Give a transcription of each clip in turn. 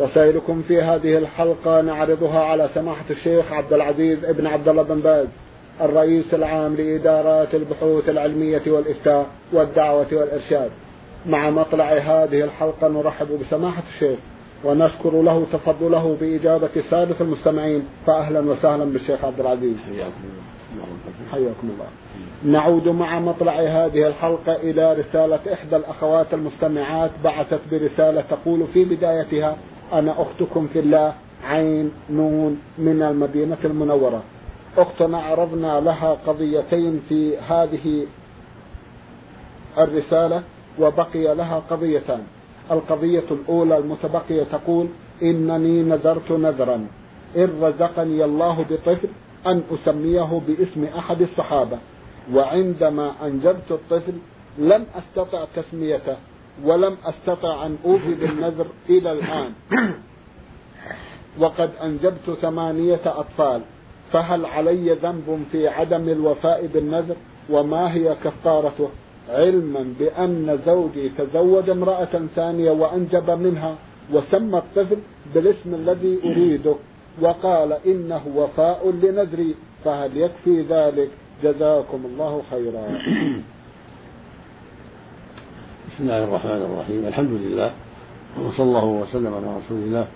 رسائلكم في هذه الحلقة نعرضها على سماحة الشيخ عبد العزيز ابن عبد الله بن باز الرئيس العام لإدارات البحوث العلمية والإفتاء والدعوة والإرشاد. مع مطلع هذه الحلقة نرحب بسماحة الشيخ ونشكر له تفضله بإجابة سادة المستمعين فأهلا وسهلا بالشيخ عبد العزيز. حياكم الله. نعود مع مطلع هذه الحلقة إلى رسالة إحدى الأخوات المستمعات بعثت برسالة تقول في بدايتها أنا أختكم في الله عين نون من المدينة المنورة. أختنا عرضنا لها قضيتين في هذه الرسالة وبقي لها قضيتان. القضية الأولى المتبقية تقول إنني نذرت نذرا. إن رزقني الله بطفل أن أسميه باسم أحد الصحابة. وعندما أنجبت الطفل لم أستطع تسميته. ولم أستطع أن أوفي بالنذر إلى الآن. وقد أنجبت ثمانية أطفال. فهل علي ذنب في عدم الوفاء بالنذر؟ وما هي كفارته؟ علما بأن زوجي تزوج امرأة ثانية وأنجب منها وسمى الطفل بالاسم الذي أريده وقال إنه وفاء لنذري. فهل يكفي ذلك؟ جزاكم الله خيرا. بسم الله الرحمن الرحيم. الحمد لله وصلى الله وسلم على رسول الله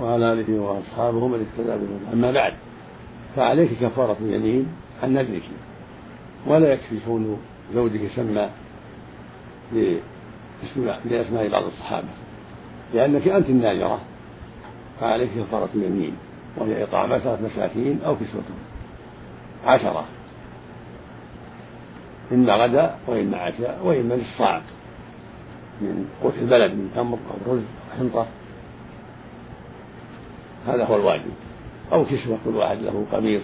وعلى آله وأصحابه من اهتدى بهداه. أما بعد فعليك كفارة اليمين عن نذرك ولا يكفي كون زوجك سمى لاسماء بعض الصحابة لأنك أنت الناذره فعليك كفارة اليمين وهي إطعام عشره مساكين أو كسوتهم عشرة. اما غدا واما عشاء واما للصاع من قوت البلد من تمر أو رز أو حنطة. هذا هو الواجب. أو كسوة كل واحد له قميص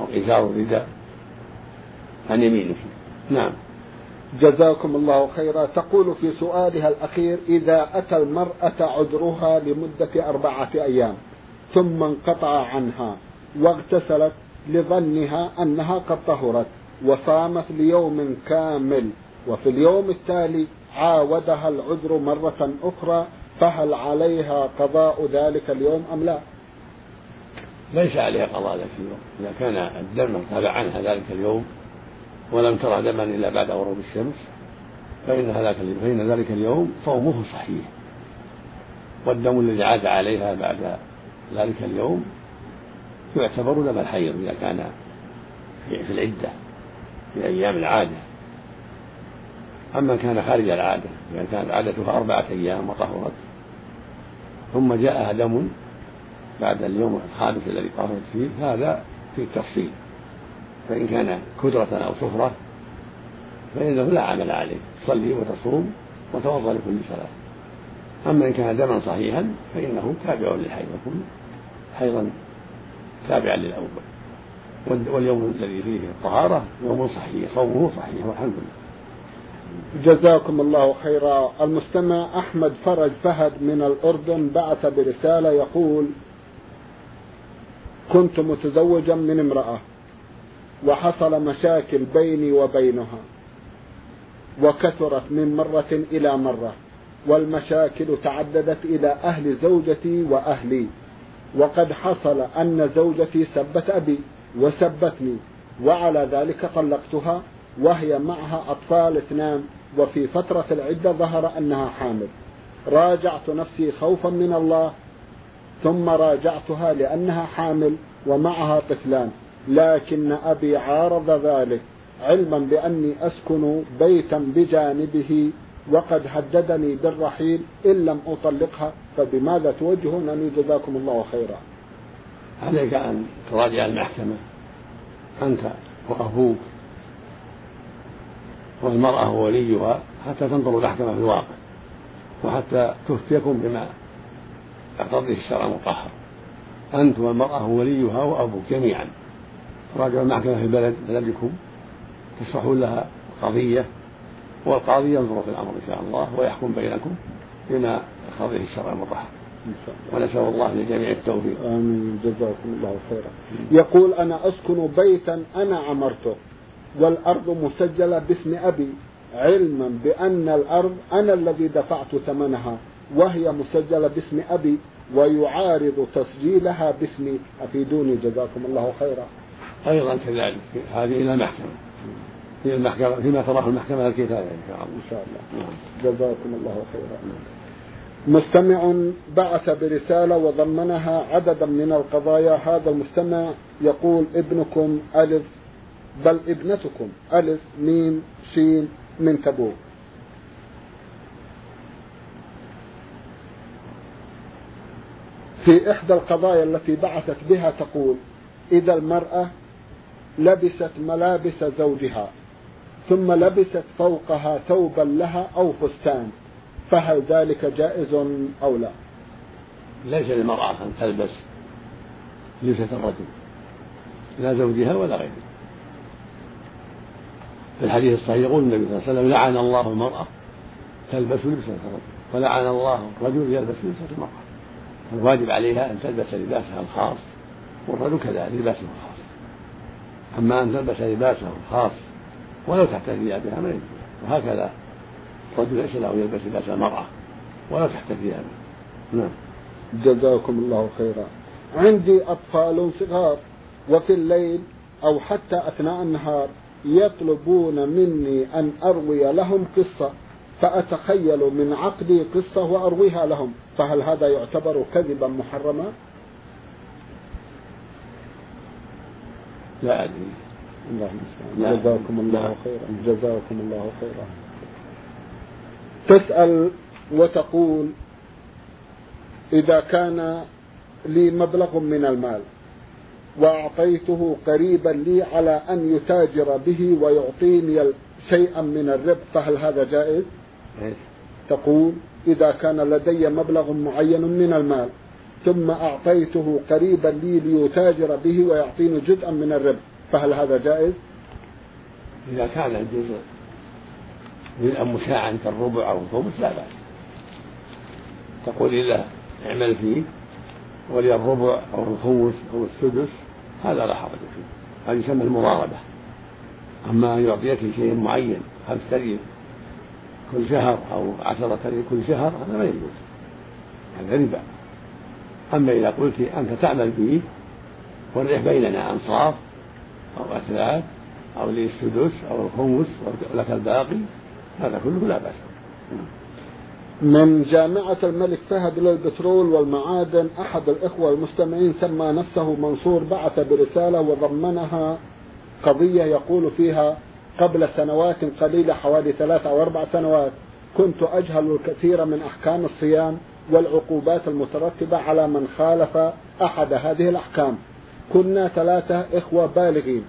أو إزار رداء. عن يمينك نعم. جزاكم الله خيرا. تقول في سؤالها الأخير إذا أتى المرأة عذرها لمدة أربعة أيام ثم انقطع عنها واغتسلت لظنها أنها قد طهرت وصامت ليوم كامل وفي اليوم التالي عاودها العذر مرة أخرى فهل عليها قضاء ذلك اليوم أم لا؟ ليس عليها قضاء ذلك اليوم. إذا كان الدم ارتفع عنها ذلك اليوم ولم ترى دما إلا بعد غروب الشمس فإن ذلك فإن ذلك اليوم صومه صحيح. والدم الذي عاد عليها بعد ذلك اليوم يعتبر دم الحيض إذا كان في العدة في أيام العادة. أما كان خارج العادة يعني كانت عادتها أربعة أيام وطهرت. ثم جاءها دم بعد اليوم الخامس الذي طهرت فيه هذا في التفصيل. فإن كان كدرة أو صفرة فإنه لا عمل عليه. تصلي وتصوم وتوضأ لكل صلاة. أما إن كان دما صحيحا فإنه تابع للحيض يكون حيضا تابعا للأول. واليوم الذي فيه الطهارة يوم صحيح صومه صحيح والحمد لله. جزاكم الله خيرا. المستمع أحمد فرج فهد من الأردن بعث برسالة يقول كنت متزوجا من امرأة وحصل مشاكل بيني وبينها وكثرت من مرة إلى مرة والمشاكل تعددت إلى أهل زوجتي وأهلي وقد حصل أن زوجتي سبت أبي وسبتني وعلى ذلك طلقتها وهي معها أطفال اثنان وفي فترة العدة ظهر أنها حامل. راجعت نفسي خوفا من الله ثم راجعتها لأنها حامل ومعها طفلان. لكن أبي عارض ذلك علما بأني أسكن بيتا بجانبه وقد هددني بالرحيل إن لم أطلقها فبماذا توجهونني؟ جزاكم الله خيرا. عليك أن تراجع المحكمة أنت وأبوك. والمرأة ووليها حتى تنظر المحكمة في الواقع وحتى تفتيكم بما يقتضيه الشرع المطهر. أنت والمرأة وليها وأبوك جميعا. راجعوا المحكمة في بلد بلدكم تشرحون لها قضية والقاضي ينظر في الأمر إن شاء الله ويحكم بينكم بما يقتضيه الشرع المطهر. ونسأل الله للجميع التوفيق. آمين. جزاكم الله خيرا. يقول أنا أسكن بيتا أنا عمرته. والأرض مسجلة باسم أبي علما بأن الأرض أنا الذي دفعت ثمنها وهي مسجلة باسم أبي ويعارض تسجيلها باسمي. أفيدوني جزاكم الله خيرا. أيضا كذلك هذه إلى المحكمة. في المحكمة فيما تراه المحكمة الكتابة إن شاء الله. إن شاء الله. جزاكم الله خيرا. مستمع بعث برسالة وضمنها عددا من القضايا. هذا المستمع يقول ابنكم ألف بل ابنتكم. ألف ميم شين من تبوك. في إحدى القضايا التي بعثت بها تقول إذا المرأة لبست ملابس زوجها ثم لبست فوقها ثوبا لها أو فستان فهل ذلك جائز أو لا؟ ليس للمرأة أن تلبس لبسة الرجل لا زوجها ولا غيره في الحديث الصحيح يقول النبي صلى الله عليه وسلم لعن الله المرأة تلبس لبسة الرجل ولعن الله الرجل يلبس لبسة المرأة. الواجب عليها أن تلبس لباسها الخاص والرجل كذلك لباسه الخاص. أما أن تلبس لباسه الخاص ولو تحت ثيابها ما يجوز وهكذا الرجل ليس له يلبس لباس المرأة ولو تحت ثيابه نعم. جزاكم الله خيرا. عندي أطفال صغار وفي الليل أو حتى أثناء النهار. يطلبون مني أن أروي لهم قصة فأتخيل من عقدي قصة وأرويها لهم. فهل هذا يعتبر كذبا محرما؟ لا. أدري الله المستعان جزاكم الله خيرا. جزاكم الله خيرا. تسأل وتقول إذا كان لي مبلغ من المال وأعطيته قريبا لي على أن يتاجر به ويعطيني شيئا من الربح فهل هذا جائز؟ تقول إذا كان لدي مبلغ معين من المال ثم أعطيته قريبا لي ليتاجر به ويعطيني جزءا من الربح فهل هذا جائز؟ إذا كان الجزء جزءا مشاعا كالربع أو الخمس لا بأس تقول له اعمل فيه ولي الربع أو الخمس أو السدس هذا لا حرج فيه. هذا يسمى المضاربة أما أن يعطيك شيء معين خمس ريال كل شهر أو عشرة ريال كل شهر هذا ما يجوز. هذا ربا. أما إذا قلت أنت تعمل به والربح بيننا أنصاف أو أثلاث أو لي السدس أو الخمس ولك الباقي هذا كله لا بأس. من جامعة الملك فهد للبترول والمعادن أحد الإخوة المستمعين سمى نفسه منصور بعث برسالة وضمنها قضية يقول فيها قبل سنوات قليلة حوالي ثلاث أو أربع سنوات كنت أجهل الكثير من أحكام الصيام والعقوبات المترتبة على من خالف أحد هذه الأحكام. كنا ثلاثة إخوة بالغين.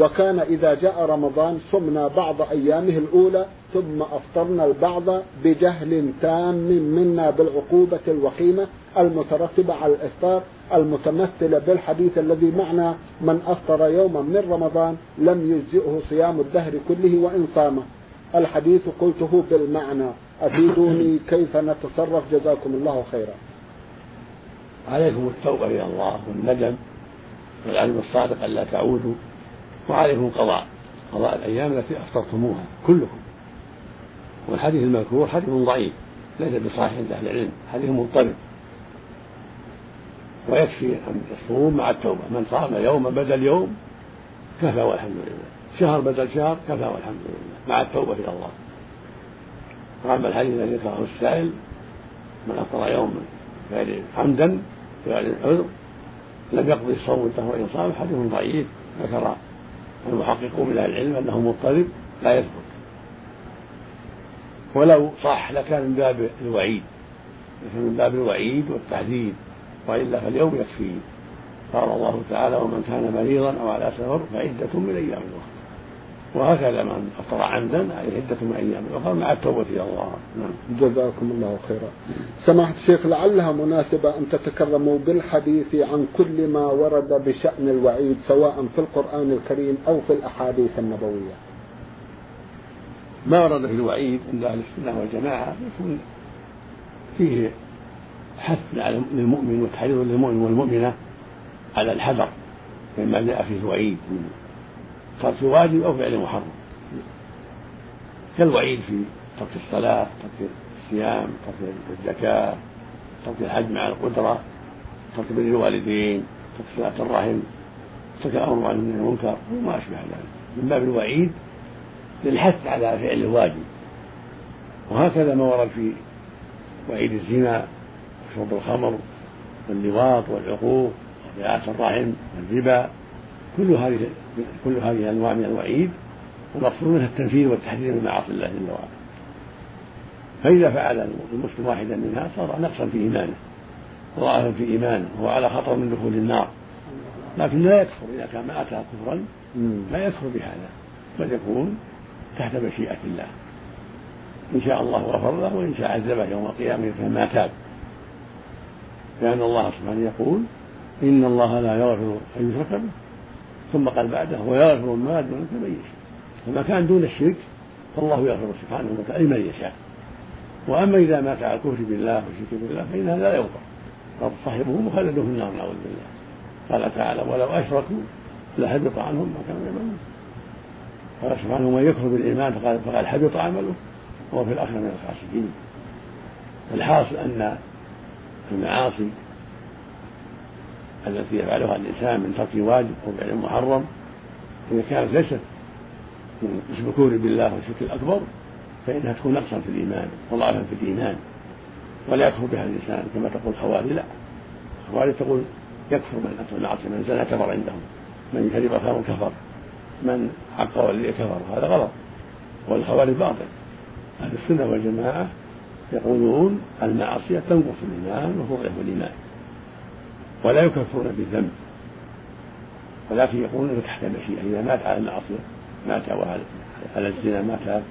وكان إذا جاء رمضان صمنا بعض أيامه الأولى ثم أفطرنا البعض بجهل تام منا بالعقوبة الوخيمة المترتبة على الإفطار المتمثلة بالحديث الذي معنا من أفطر يوما من رمضان لم يجزئه صيام الدهر كله وإن صام الحديث قلته بالمعنى أفيدوني كيف نتصرف؟ جزاكم الله خيرا. عليكم التوبة إلى الله والندم والعلم الصادق ألا تعودوا وعليكم قضاء قضاء الأيام التي أفطرتموها كلكم. والحديث المذكور حديث ضعيف ليس بصحيح عند أهل العلم حديث مضطرب. ويكفي أن يصوم مع التوبة. من صام يوما بدل يوم كفى والحمد لله شهر بدل شهر كفى والحمد لله مع التوبة إلى الله. وأما الحديث الذي ذكره السائل من أفطر يوما غير حمدا بغير عذر لم يقضي الصوم الدهر وإن صام حديث ضعيف ذكر المحققون من أهل العلم أنه مضطرب لا يثبت. ولو صح لكان من باب الوعيد لكن من باب الوعيد والتحذير وإلا فاليوم يكفيه قال الله تعالى ومن كان مريضا أو على سفر فعدة من أيام أخرى. وهكذا من أفطر عمدا عليه عدة من أيام أخرى مع التوبة إلى الله. نعم. جزاكم الله خيرا. سماحة الشيخ لعلها مناسبة أن تتكرموا بالحديث عن كل ما ورد بشأن الوعيد سواء في القرآن الكريم أو في الأحاديث النبوية. ما ورد في الوعيد عند أهل السنة والجماعة يكون فيه حث على للمؤمن وتحريض للمؤمن والمؤمنة على الحذر مما جاء فيه الوعيد. من ترك واجب أو فعل محرم. كالوعيد في ترك الصلاة ترك الصيام ترك الزكاة ترك الحج مع القدرة ترك بر الوالدين ترك صلاة الرحم ترك الأمر عن المنكر وما أشبه ذلك. من باب الوعيد للحث على فعل الواجب. وهكذا ما ورد في وعيد الزنا وشرب الخمر واللواط والعقوق وقراءة الرحم والربا. كل هذه كل هذه انواع من الوعيد والمقصود منها التنفيذ والتحذير من معاصي الله جل وعلا. فإذا فعل المسلم واحدا منها صار نقصا في إيمانه وضعفا في إيمانه وهو على خطر من دخول النار. لكن لا يكفر إذا كان ما أتى كفرا لا يكفر بهذا بل يكون تحت مشيئة الله. إن شاء الله غفر له وإن شاء عذبه يوم القيامة كما تاب. لأن الله سبحانه يقول إن الله لا يغفر أن يشرك به. ثم قال بعده ويغفر ما دون من يشاء. فما كان دون الشرك فالله يغفر سبحانه وتعالى لمن يشاء. وأما إذا مات على الكفر بالله والشرك بالله فان هذا لا يغفر. قد صاحبه مخلد في النار نعوذ بالله. قال تعالى ولو أشركوا لحبط عنهم ما كانوا يعملون. قال سبحانه من يكفر بالإيمان فقال فقال حبط عمله وهو في الآخرة من الخاسرين. الحاصل أن المعاصي التي يفعلها الإنسان من ترك واجب أو فعل محرم إذا كانت ليست من الكفر بالله والشرك الأكبر فإنها تكون نقصا في الإيمان وضعفا في الإيمان ولا يكفر بها الإنسان كما تقول الخوارج لا. الخوارج تقول يكفر من أتى المعاصي من زنى كفر عندهم من كذب خير كفر من حق ولي كفر هذا غلط. والخوارج باطل. أهل السنة والجماعة يقولون المعصية تنقص الإيمان وتضعف الإيمان. ولا يكفرون بالذنب ولكن يقولون تحت المشيئة. إذا مات على المعصية مات على الزنا ما تاب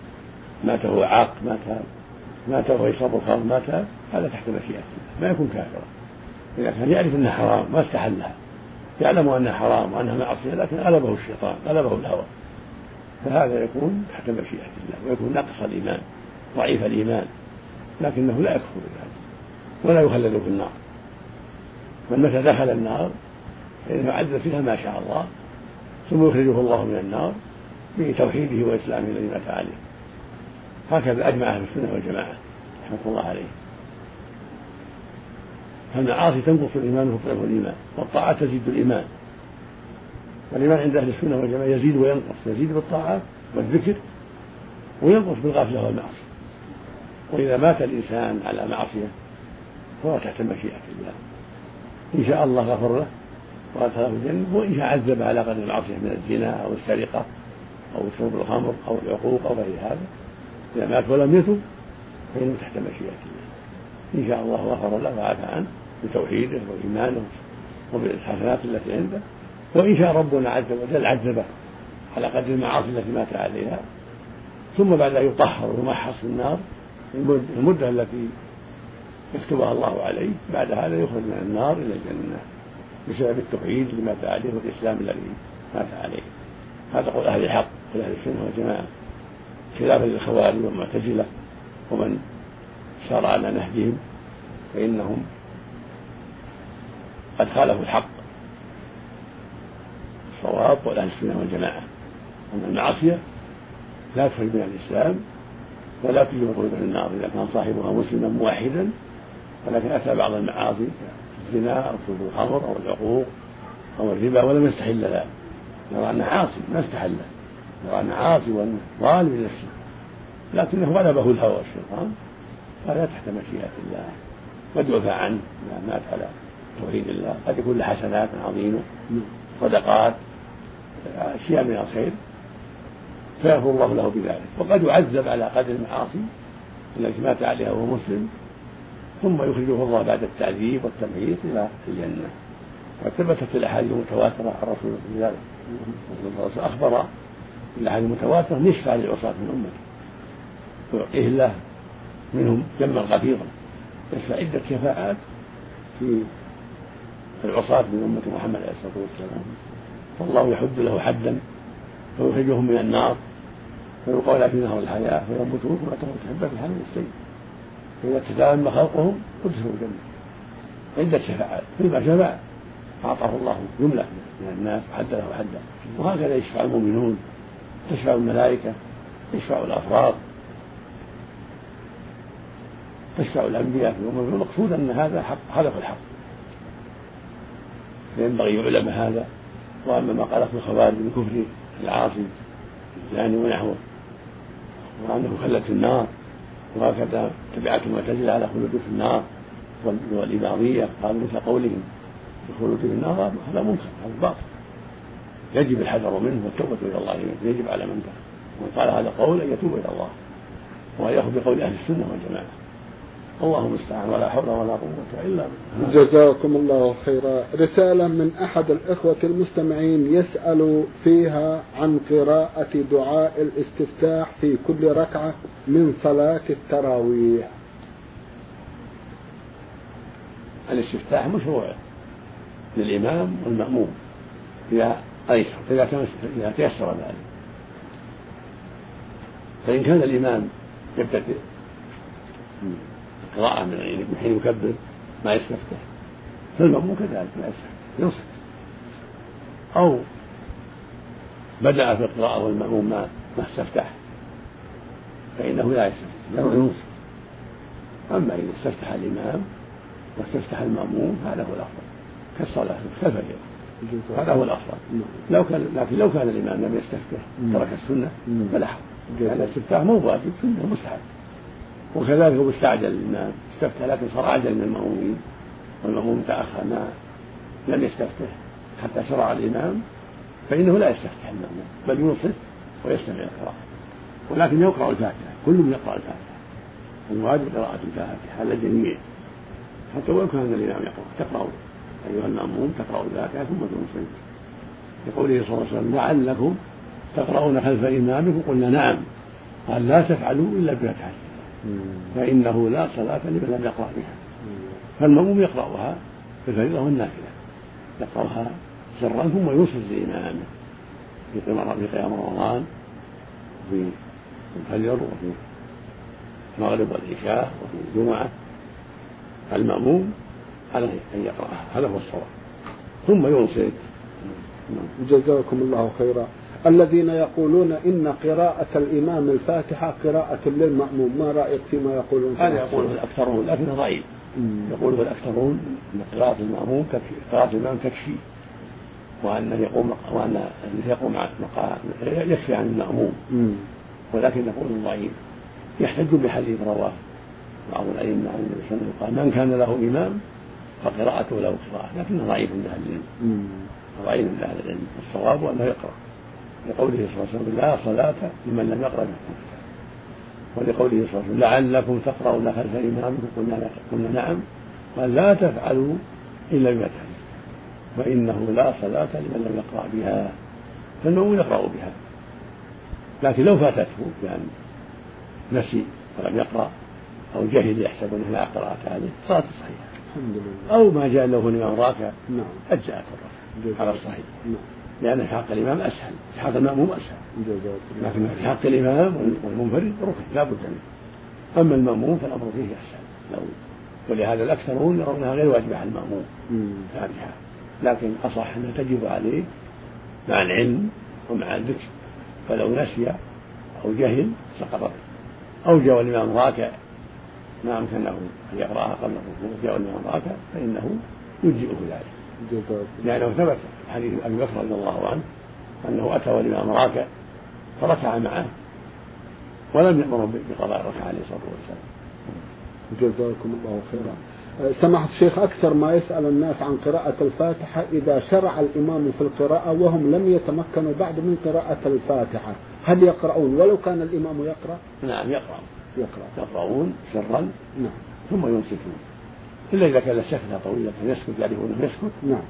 مات وهو عاق ما تاب مات وهو يشرب الخمر ما تاب هذا تحت مشيئة ما يكون كافرا. إذا كان يعرف أنها حرام ما استحلها. يعلم أنها حرام وأنها معصية لكن غلبه الشيطان غلبه الهوى. فهذا يكون تحت مشيئة الله ويكون نقص الإيمان ضعيف الإيمان لكنه لا يكفر بذلك ولا يخلد في النار. من متى دخل النار فإنه عذب فيها ما شاء الله ثم يخرجه الله من النار بتوحيده وإسلامه الذي مات عليه. هكذا أجمع أهل السنة والجماعة رحمة الله عليه فالمعاصي تنقص الإيمان وتضعف الإيمان والطاعات تزيد الإيمان. والإيمان عند أهل السنة والجماعة يزيد وينقص يزيد بالطاعات والذكر وينقص بالغفلة والمعصية. وإذا مات الإنسان على معصية فهو تحت مشيئة الله. إن شاء الله غفر له وأدخله الجنة وإن شاء عذب على قدر المعصية من الزنا أو السرقة أو شرب الخمر أو العقوق أو غير هذا. إذا مات ولم يتب فإنه تحت مشيئة الله. إن شاء الله غفر له وعفى عنه بتوحيده وإيمانه وبالحسنات التي عنده. وإن شاء ربنا عز وجل عذبه على قدر المعاصي التي مات عليها. ثم بعد أن يطهر ويمحص في النار. المدة التي يكتبها الله عليه. بعد هذا يخرج من النار إلى الجنة بسبب التوحيد مات عليه والإسلام الذي مات عليه. هذا قول أهل الحق قول أهل السنة والجماعة. خلافا للخوارج والمعتزلة ومن سار على نهجهم فإنهم قد خالفوا الحق. الصواب قول أهل السنة والجماعة. أن المعصية لا تخرج من الإسلام ولا تجب الخروج من النار إذا كان صاحبها مسلما موحدا ولكن أتى بعض المعاصي الزنا أو شرب الخمر أو العقوق أو الربا ولم يستحل ذلك يرى أنه عاصي ما استحله يرى أنه عاصي وأنه ظالم لنفسه. لكنه غلبه الهوى والشيطان. هذا تحت مشيئة الله. يعفى عنه إذا مات على توحيد الله. قد يكون له حسنات عظيمة. صدقات. أشياء من الخير. فيغفر الله له بذلك. وقد يعذب على قدر المعاصي. التي مات عليها وهو مسلم. ثم يخرجه الله بعد التعذيب والتمهيد إلى الجنة. وثبتت في الأحاديث المتواترة عن رسول الله ذلك الرسول أخبر الأحاديث المتواترة يشفع للعصاة من أمته. ويعطيه الله منهم جما غفيرا يشفع عدة شفاعات في العصاة من أمة محمد عليه الصلاة والسلام. فالله يحد له حدا ويخرجهم من النار. فيلقون في نهر الحياة فينبتون كما تنبت حبة في الحمل السيء فإذا تتم خلقهم ادخلوا الجنة. عدة شفاعات. فيما شفع أعطاه الله جملة من الناس وحد له حدا وهكذا يشفع المؤمنون تشفع الملائكة يشفع الأفراد تشفع الأنبياء في الأمم المقصود أن هذا حق هدف الحق. فينبغي يعلم هذا. وأما ما قاله الخوارج من كفر العاصي الزاني ونحوه وأنه في النار. وهكذا تبعات المعتزلة على خلود في النار والإباضية قالوا مثل قولهم الخلود في النار هذا منكر هذا باطل. يجب الحذر منه والتوبة إلى الله يجب على من قال هذا قول أن يتوب إلى الله. وأن يأخذ بقول أهل السنة والجماعة. الله المستعان ولا حول ولا قوة إلا بالله. جزاكم الله خيرا. رسالة من أحد الإخوة المستمعين يسأل فيها عن قراءة دعاء الاستفتاح في كل ركعة. من صلاة التراويح. الاستفتاح مشروع للإمام والمأموم إذا أيسر إذا تيسر ذلك. فإن كان الإمام يبتدئ قراءة من حين يكبر ما يستفتح. فالمأموم كذلك لا يستفتح ينصت. أو بدأ في القراءة والمأموم ما ما استفتح. فإنه لا يستفتح ينصت أما إذا استفتح الإمام واستفتح المأموم هذا هو الأفضل. كالصلاة كالفجر. هذا هو الأفضل. لو كان لكن لو كان الإمام لم يستفتح ترك السنة فلا حرج. لأن الاستفتاح مو واجب سنة مستحب. وكذلك هو استعجل الإمام. استفتح لكن صار أعجل من المأمومين. والمأموم تأخر ما لم يستفتح. حتى شرع الإمام. فإنه لا يستفتح المأموم. بل ينصت ويستمع القراءة ولكن يقرأ الفاتحة كل يقرأ الفاتحة. الواجب قراءة الفاتحة على الجميع. حتى ولو كان الإمام يقرأ تقرأ. أيها المأموم تقرأ الفاتحة ثم تنصت. لقوله صلى الله عليه وسلم لعلكم تقرؤون خلف إمامكم قلنا نعم. قال لا تفعلوا إلا بفتحة فإنه لا صلاة لمن لم يقرأ بها. فالمأموم يقرأها في الفريضة والنافلة. يقرأها سرا ثم ينصت لإمامه في قيام رمضان وفي الفجر وفي المغرب والعشاء وفي الجمعة؟ المأموم عليه أن يقرأها هذا هو الصواب. ثم ينصت. جزاكم الله خيرا. الذين يقولون إن قراءة الإمام الفاتحة قراءة للمأموم ما رأيك فيما يقولون؟ هذا يقوله الأكثرون لكنه ضعيف. يقوله الأكثرون أن قراءة المأموم تكفي قراءة الإمام تكفي. وأنه يقوم وأن يقوم يكفي عن المأموم. ولكن يقول ضعيف يحتج بحديث رواه بعض الأئمة عن النبي صلى الله عليه وسلم قال من كان له إمام فقراءته له قراءة لكنه ضعيف عند أهل العلم. ضعيف عند أهل العلم. الصواب أنه يقرأ. لقوله صلى الله عليه وسلم لا صلاة لمن لم يقرأ بالفاتحة ولقوله صلى الله عليه وسلم لعلكم تقرؤون خلف إمامكم قلنا قلنا نعم. قال لا تفعلوا إلا بفتحة فإنه لا صلاة لمن لم يقرأ بها. فالمؤمن يقرأ بها. لكن لو فاتته يعني نسي ولم يقرأ أو جهل يحسب أنه لا قراءة عليه صلاته صحيحة. الحمد لله. أو ما جاء له الإمام راكع نعم. أجزأت الركعة على الصحيح. نعم. لأن في حق الإمام أسهل في حق المأموم أسهل. لكن في حق الإمام والمنفرد ركن لا بد منه. أما المأموم فالأمر فيه أسهل لو ولهذا الأكثرون يرونها غير واجبة على المأموم. فاتحة. لكن أصح أنها تجب عليه مع العلم ومع الذكر. فلو نسي أو جهل سقطت أو جاء الإمام راكع ما أمكنه أن يقرأها قبل الركوع جاء الإمام راكع فإنه يجزئه ذلك. لأنه ثبت حديث أبي بكر رضي الله عنه أنه أتى والإمام راكع فركع معه ولم يأمر بقضاء الركعة عليه الصلاة والسلام. جزاكم الله خيرا. سماحة الشيخ أكثر ما يسأل الناس عن قراءة الفاتحة إذا شرع الإمام في القراءة وهم لم يتمكنوا بعد من قراءة الفاتحة هل يقرؤون؟ ولو كان الإمام يقرأ؟ نعم يقرأ يقرأ. يقرؤون سرا نعم. ثم ينصتون. إلا إذا كان سكتة طويلة يسكت يعرفون أنه يسكت. نعم.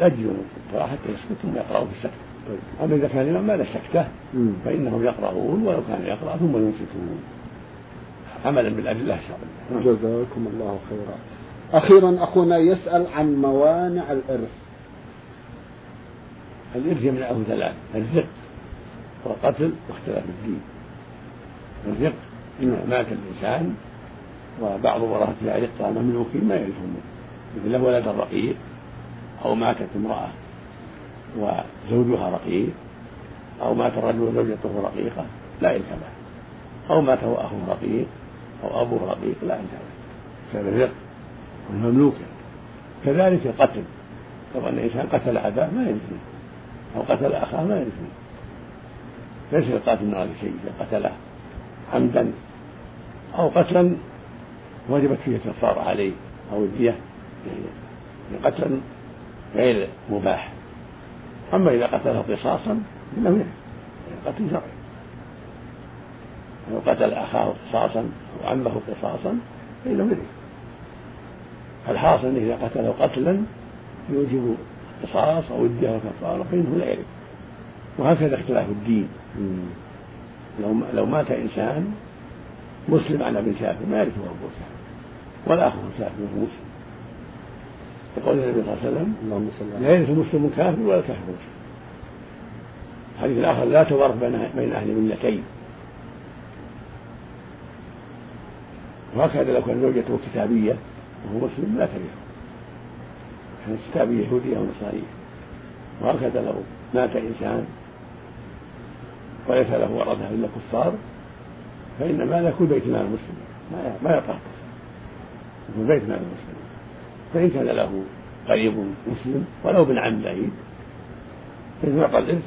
يأجلوا القراءة حتى يسكت ثم يقرأوا في السكتة. طيب. أما إذا كان الإمام ما له سكتة فإنهم يقرؤون ولو كان يقرأ ثم ينصتون. عملا بالأدلة. الشرعية جزاكم الله خيرا. أخيرا أخونا يسأل عن موانع الإرث. الإرث يمنعه ثلاث الرق والقتل واختلاف الدين. الرق إذا مات الإنسان وبعض ورثته رقة مملوكين ما يرثون مثل له ولد رقيق أو ماتت امرأة وزوجها رقيق أو مات الرجل وزوجته رقيقة لا يرث له. أو مات أخوه رقيق أو أبوه رقيق لا له بسبب الرق والمملوك كذلك القتل لو أن إنسان قتل أباه ما يرثه أو قتل أخاه ما يرثه ليس القاتل من هذا شيء. إذا قتله عمدا أو قتلا وجبت فيه الكفارة عليه أو الدية يعني قتلا غير مباح. أما إذا قتله قصاصا فإنه يعني قتل شرعي. لو قتل أخاه قصاصا أو عمه قصاصا فإنه يرث الحاصل إذا قتله قتلا يوجب قصاص أو الدية كفارة فإنه لا يرث وهكذا اختلاف الدين. لو لو مات إنسان مسلم على ابن كافر ما يرثه أبو كافر ولا أخوه كافر وهو مسلم. يقول النبي صلى الله عليه وسلم اللهم صل لا يرث مسلم كافر ولا كافر مسلم. الحديث الآخر لا تورث بين أهل ملتين وهكذا لو كان زوجته كتابية وهو مسلم لا ترثه كانت كتابية يهودية أو نصرانية. وهكذا لو مات إنسان وليس له ورثة إلا كفار فإن ماله كل بيت مال المسلم. ما يطهر يكون بيت مال المسلم. فإن كان له قريب مسلم ولو بن عم بعيد فإنه يعطى الإرث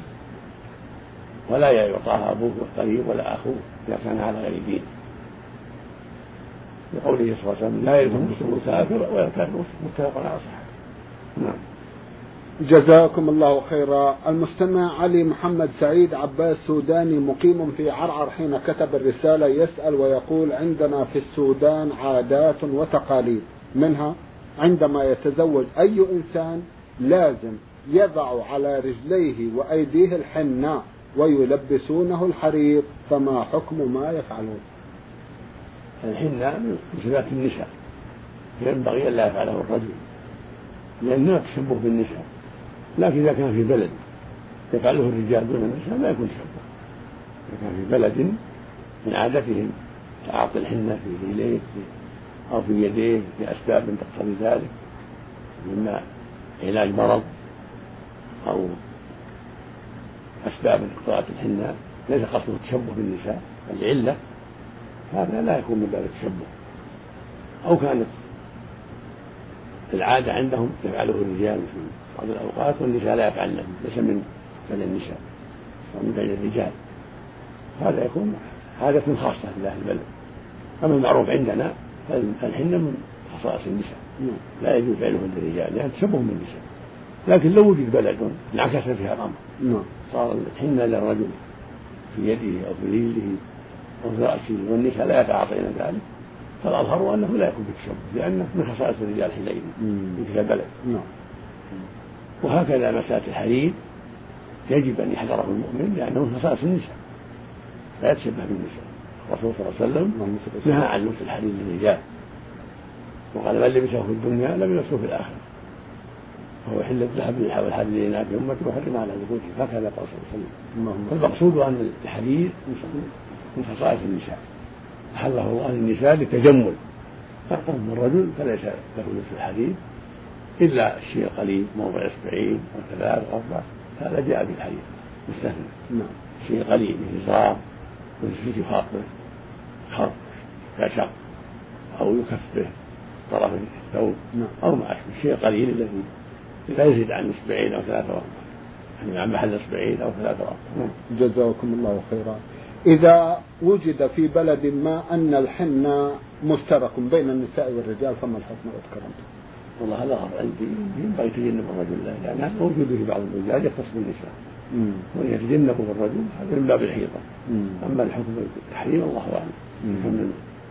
ولا يعطاها أبوه القريب ولا أخوه إذا كان على غير دين. لقوله صلى الله عليه وسلم لا يرث المسلم الكافر ولا الكافر متفق على صحته نعم. جزاكم الله خيرا. المستمع علي محمد سعيد عباس سوداني مقيم في عرعر حين كتب الرسالة يسأل ويقول عندنا في السودان عادات وتقاليد. منها عندما يتزوج أي إنسان لازم يضع على رجليه وأيديه الحناء ويلبسونه الحرير فما حكم ما يفعلون؟ الحناء من صفات النساء ينبغي ألا يفعله الرجل لأنه تشبه بالنساء لكن إذا كان في بلد يفعله الرجال دون النساء لا يكون تشبه إذا كان في بلد من عادتهم تعاطي الحنة في رجليه أو في يديه لأسباب تقتضي ذلك مما علاج مرض أو أسباب اقتضاء الحنة ليس قصده التشبه بالنساء العلة. هذا لا يكون من باب التشبه. أو كانت العادة عندهم يفعله الرجال في بعض الأوقات والنساء لا يفعلن ليس من بني النساء ومن بني الرجال. هذا يكون عادة خاصة لأهل البلد. أما المعروف عندنا فالحنة من خصائص النساء. نعم. لا يجوز فعله للرجال لأن تشبه بالنساء لكن لو وجد بلد انعكس فيها الأمر نعم. صار الحنة للرجل في يده أو في رجله رأسه والنساء لا يتعاطين ذلك فالأظهر أنه لا يكون بالتشبه لأنه من خصائص الرجال حينئذ في تلك البلد نعم. وهكذا مسألة الحرير يجب أن يحذره المؤمن لأنه من خصائص النساء لا يتشبه بالنساء. الرسول صلى الله عليه وسلم نهى عن لبس الحرير للرجال وقال من لبسه في الدنيا لم يلبسه في الآخرة. فهو حل الذهب والحرير لناس أمته وحرم على ذكورهم هكذا قال صلى الله عليه وسلم. فالمقصود أن الحرير من خصائص النساء. أحله الله للنساء للتجمل أما الرجل فليس له لبس الحرير إلا الشيء القليل موضع إصبعين أو ثلاث أو أربع. هذا جاء بالحديث مستثنى. نعم. شيء قليل مثل زرار مثل في خاطبه خط كشق أو يكف به طرف الثوب. نعم. أو ما أشبه. الشيء القليل الذي لا يزيد عن إصبعين أو ثلاثة أو يعني عن محل إصبعين أو ثلاثة أو نعم. جزاكم الله خيرا. إذا وجد في بلد ما أن الحنة مشترك بين النساء والرجال فما الحكم؟ أذكرتم والله هذا غير عندي ينبغي يتجنب الرجل؟ له لأن هذا موجود في بعض الرجال يختص بالنساء. وإن يتجنبه الرجل هذا من باب الحيطه أما الحكم بالتحريم الله أعلم.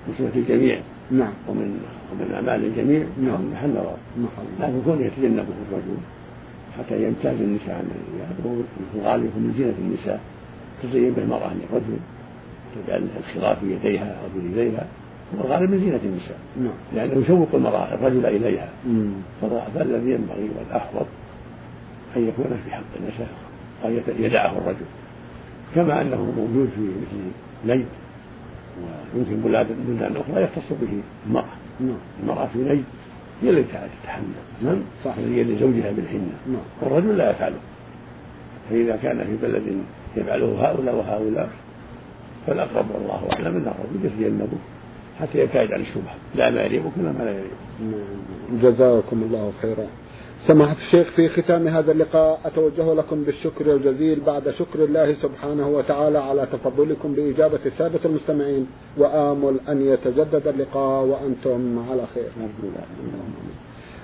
من صفة الجميع. نعم. ومن ومن أعمال الجميع نعم. محل نظر لكن كونه يتجنبه الرجل حتى يمتاز النساء عن الرجال وفي الغالب من زينة النساء. تزين به المرأة للرجل تجعل الخراف في يديها أو في رجليها والغالب من زينة النساء نعم. لأنه يشوق المرأة الرجل إليها. فالذي ينبغي والأفضل أن يكون في حق النساء أن يدعه الرجل. كما أنه موجود في مثل نجد ويمكن بلاد بلدان أخرى يختص به المرأة. نعم. المرأة في نجد هي التي تتحمل. نعم. صح لزوجها بالحنة. نعم. والرجل لا يفعله. فإذا كان في بلد يفعله هؤلاء وهؤلاء فالأقرب والله أعلم أن الرجل يتجنبه حتى يبتعد عن الشبهة لا ما يليق ولا ما لا يليق. نعم. جزاكم الله خيرا. سماحة الشيخ في ختام هذا اللقاء أتوجه لكم بالشكر الجزيل بعد شكر الله سبحانه وتعالى على تفضلكم بإجابة السادة المستمعين وآمل أن يتجدد اللقاء وأنتم على خير.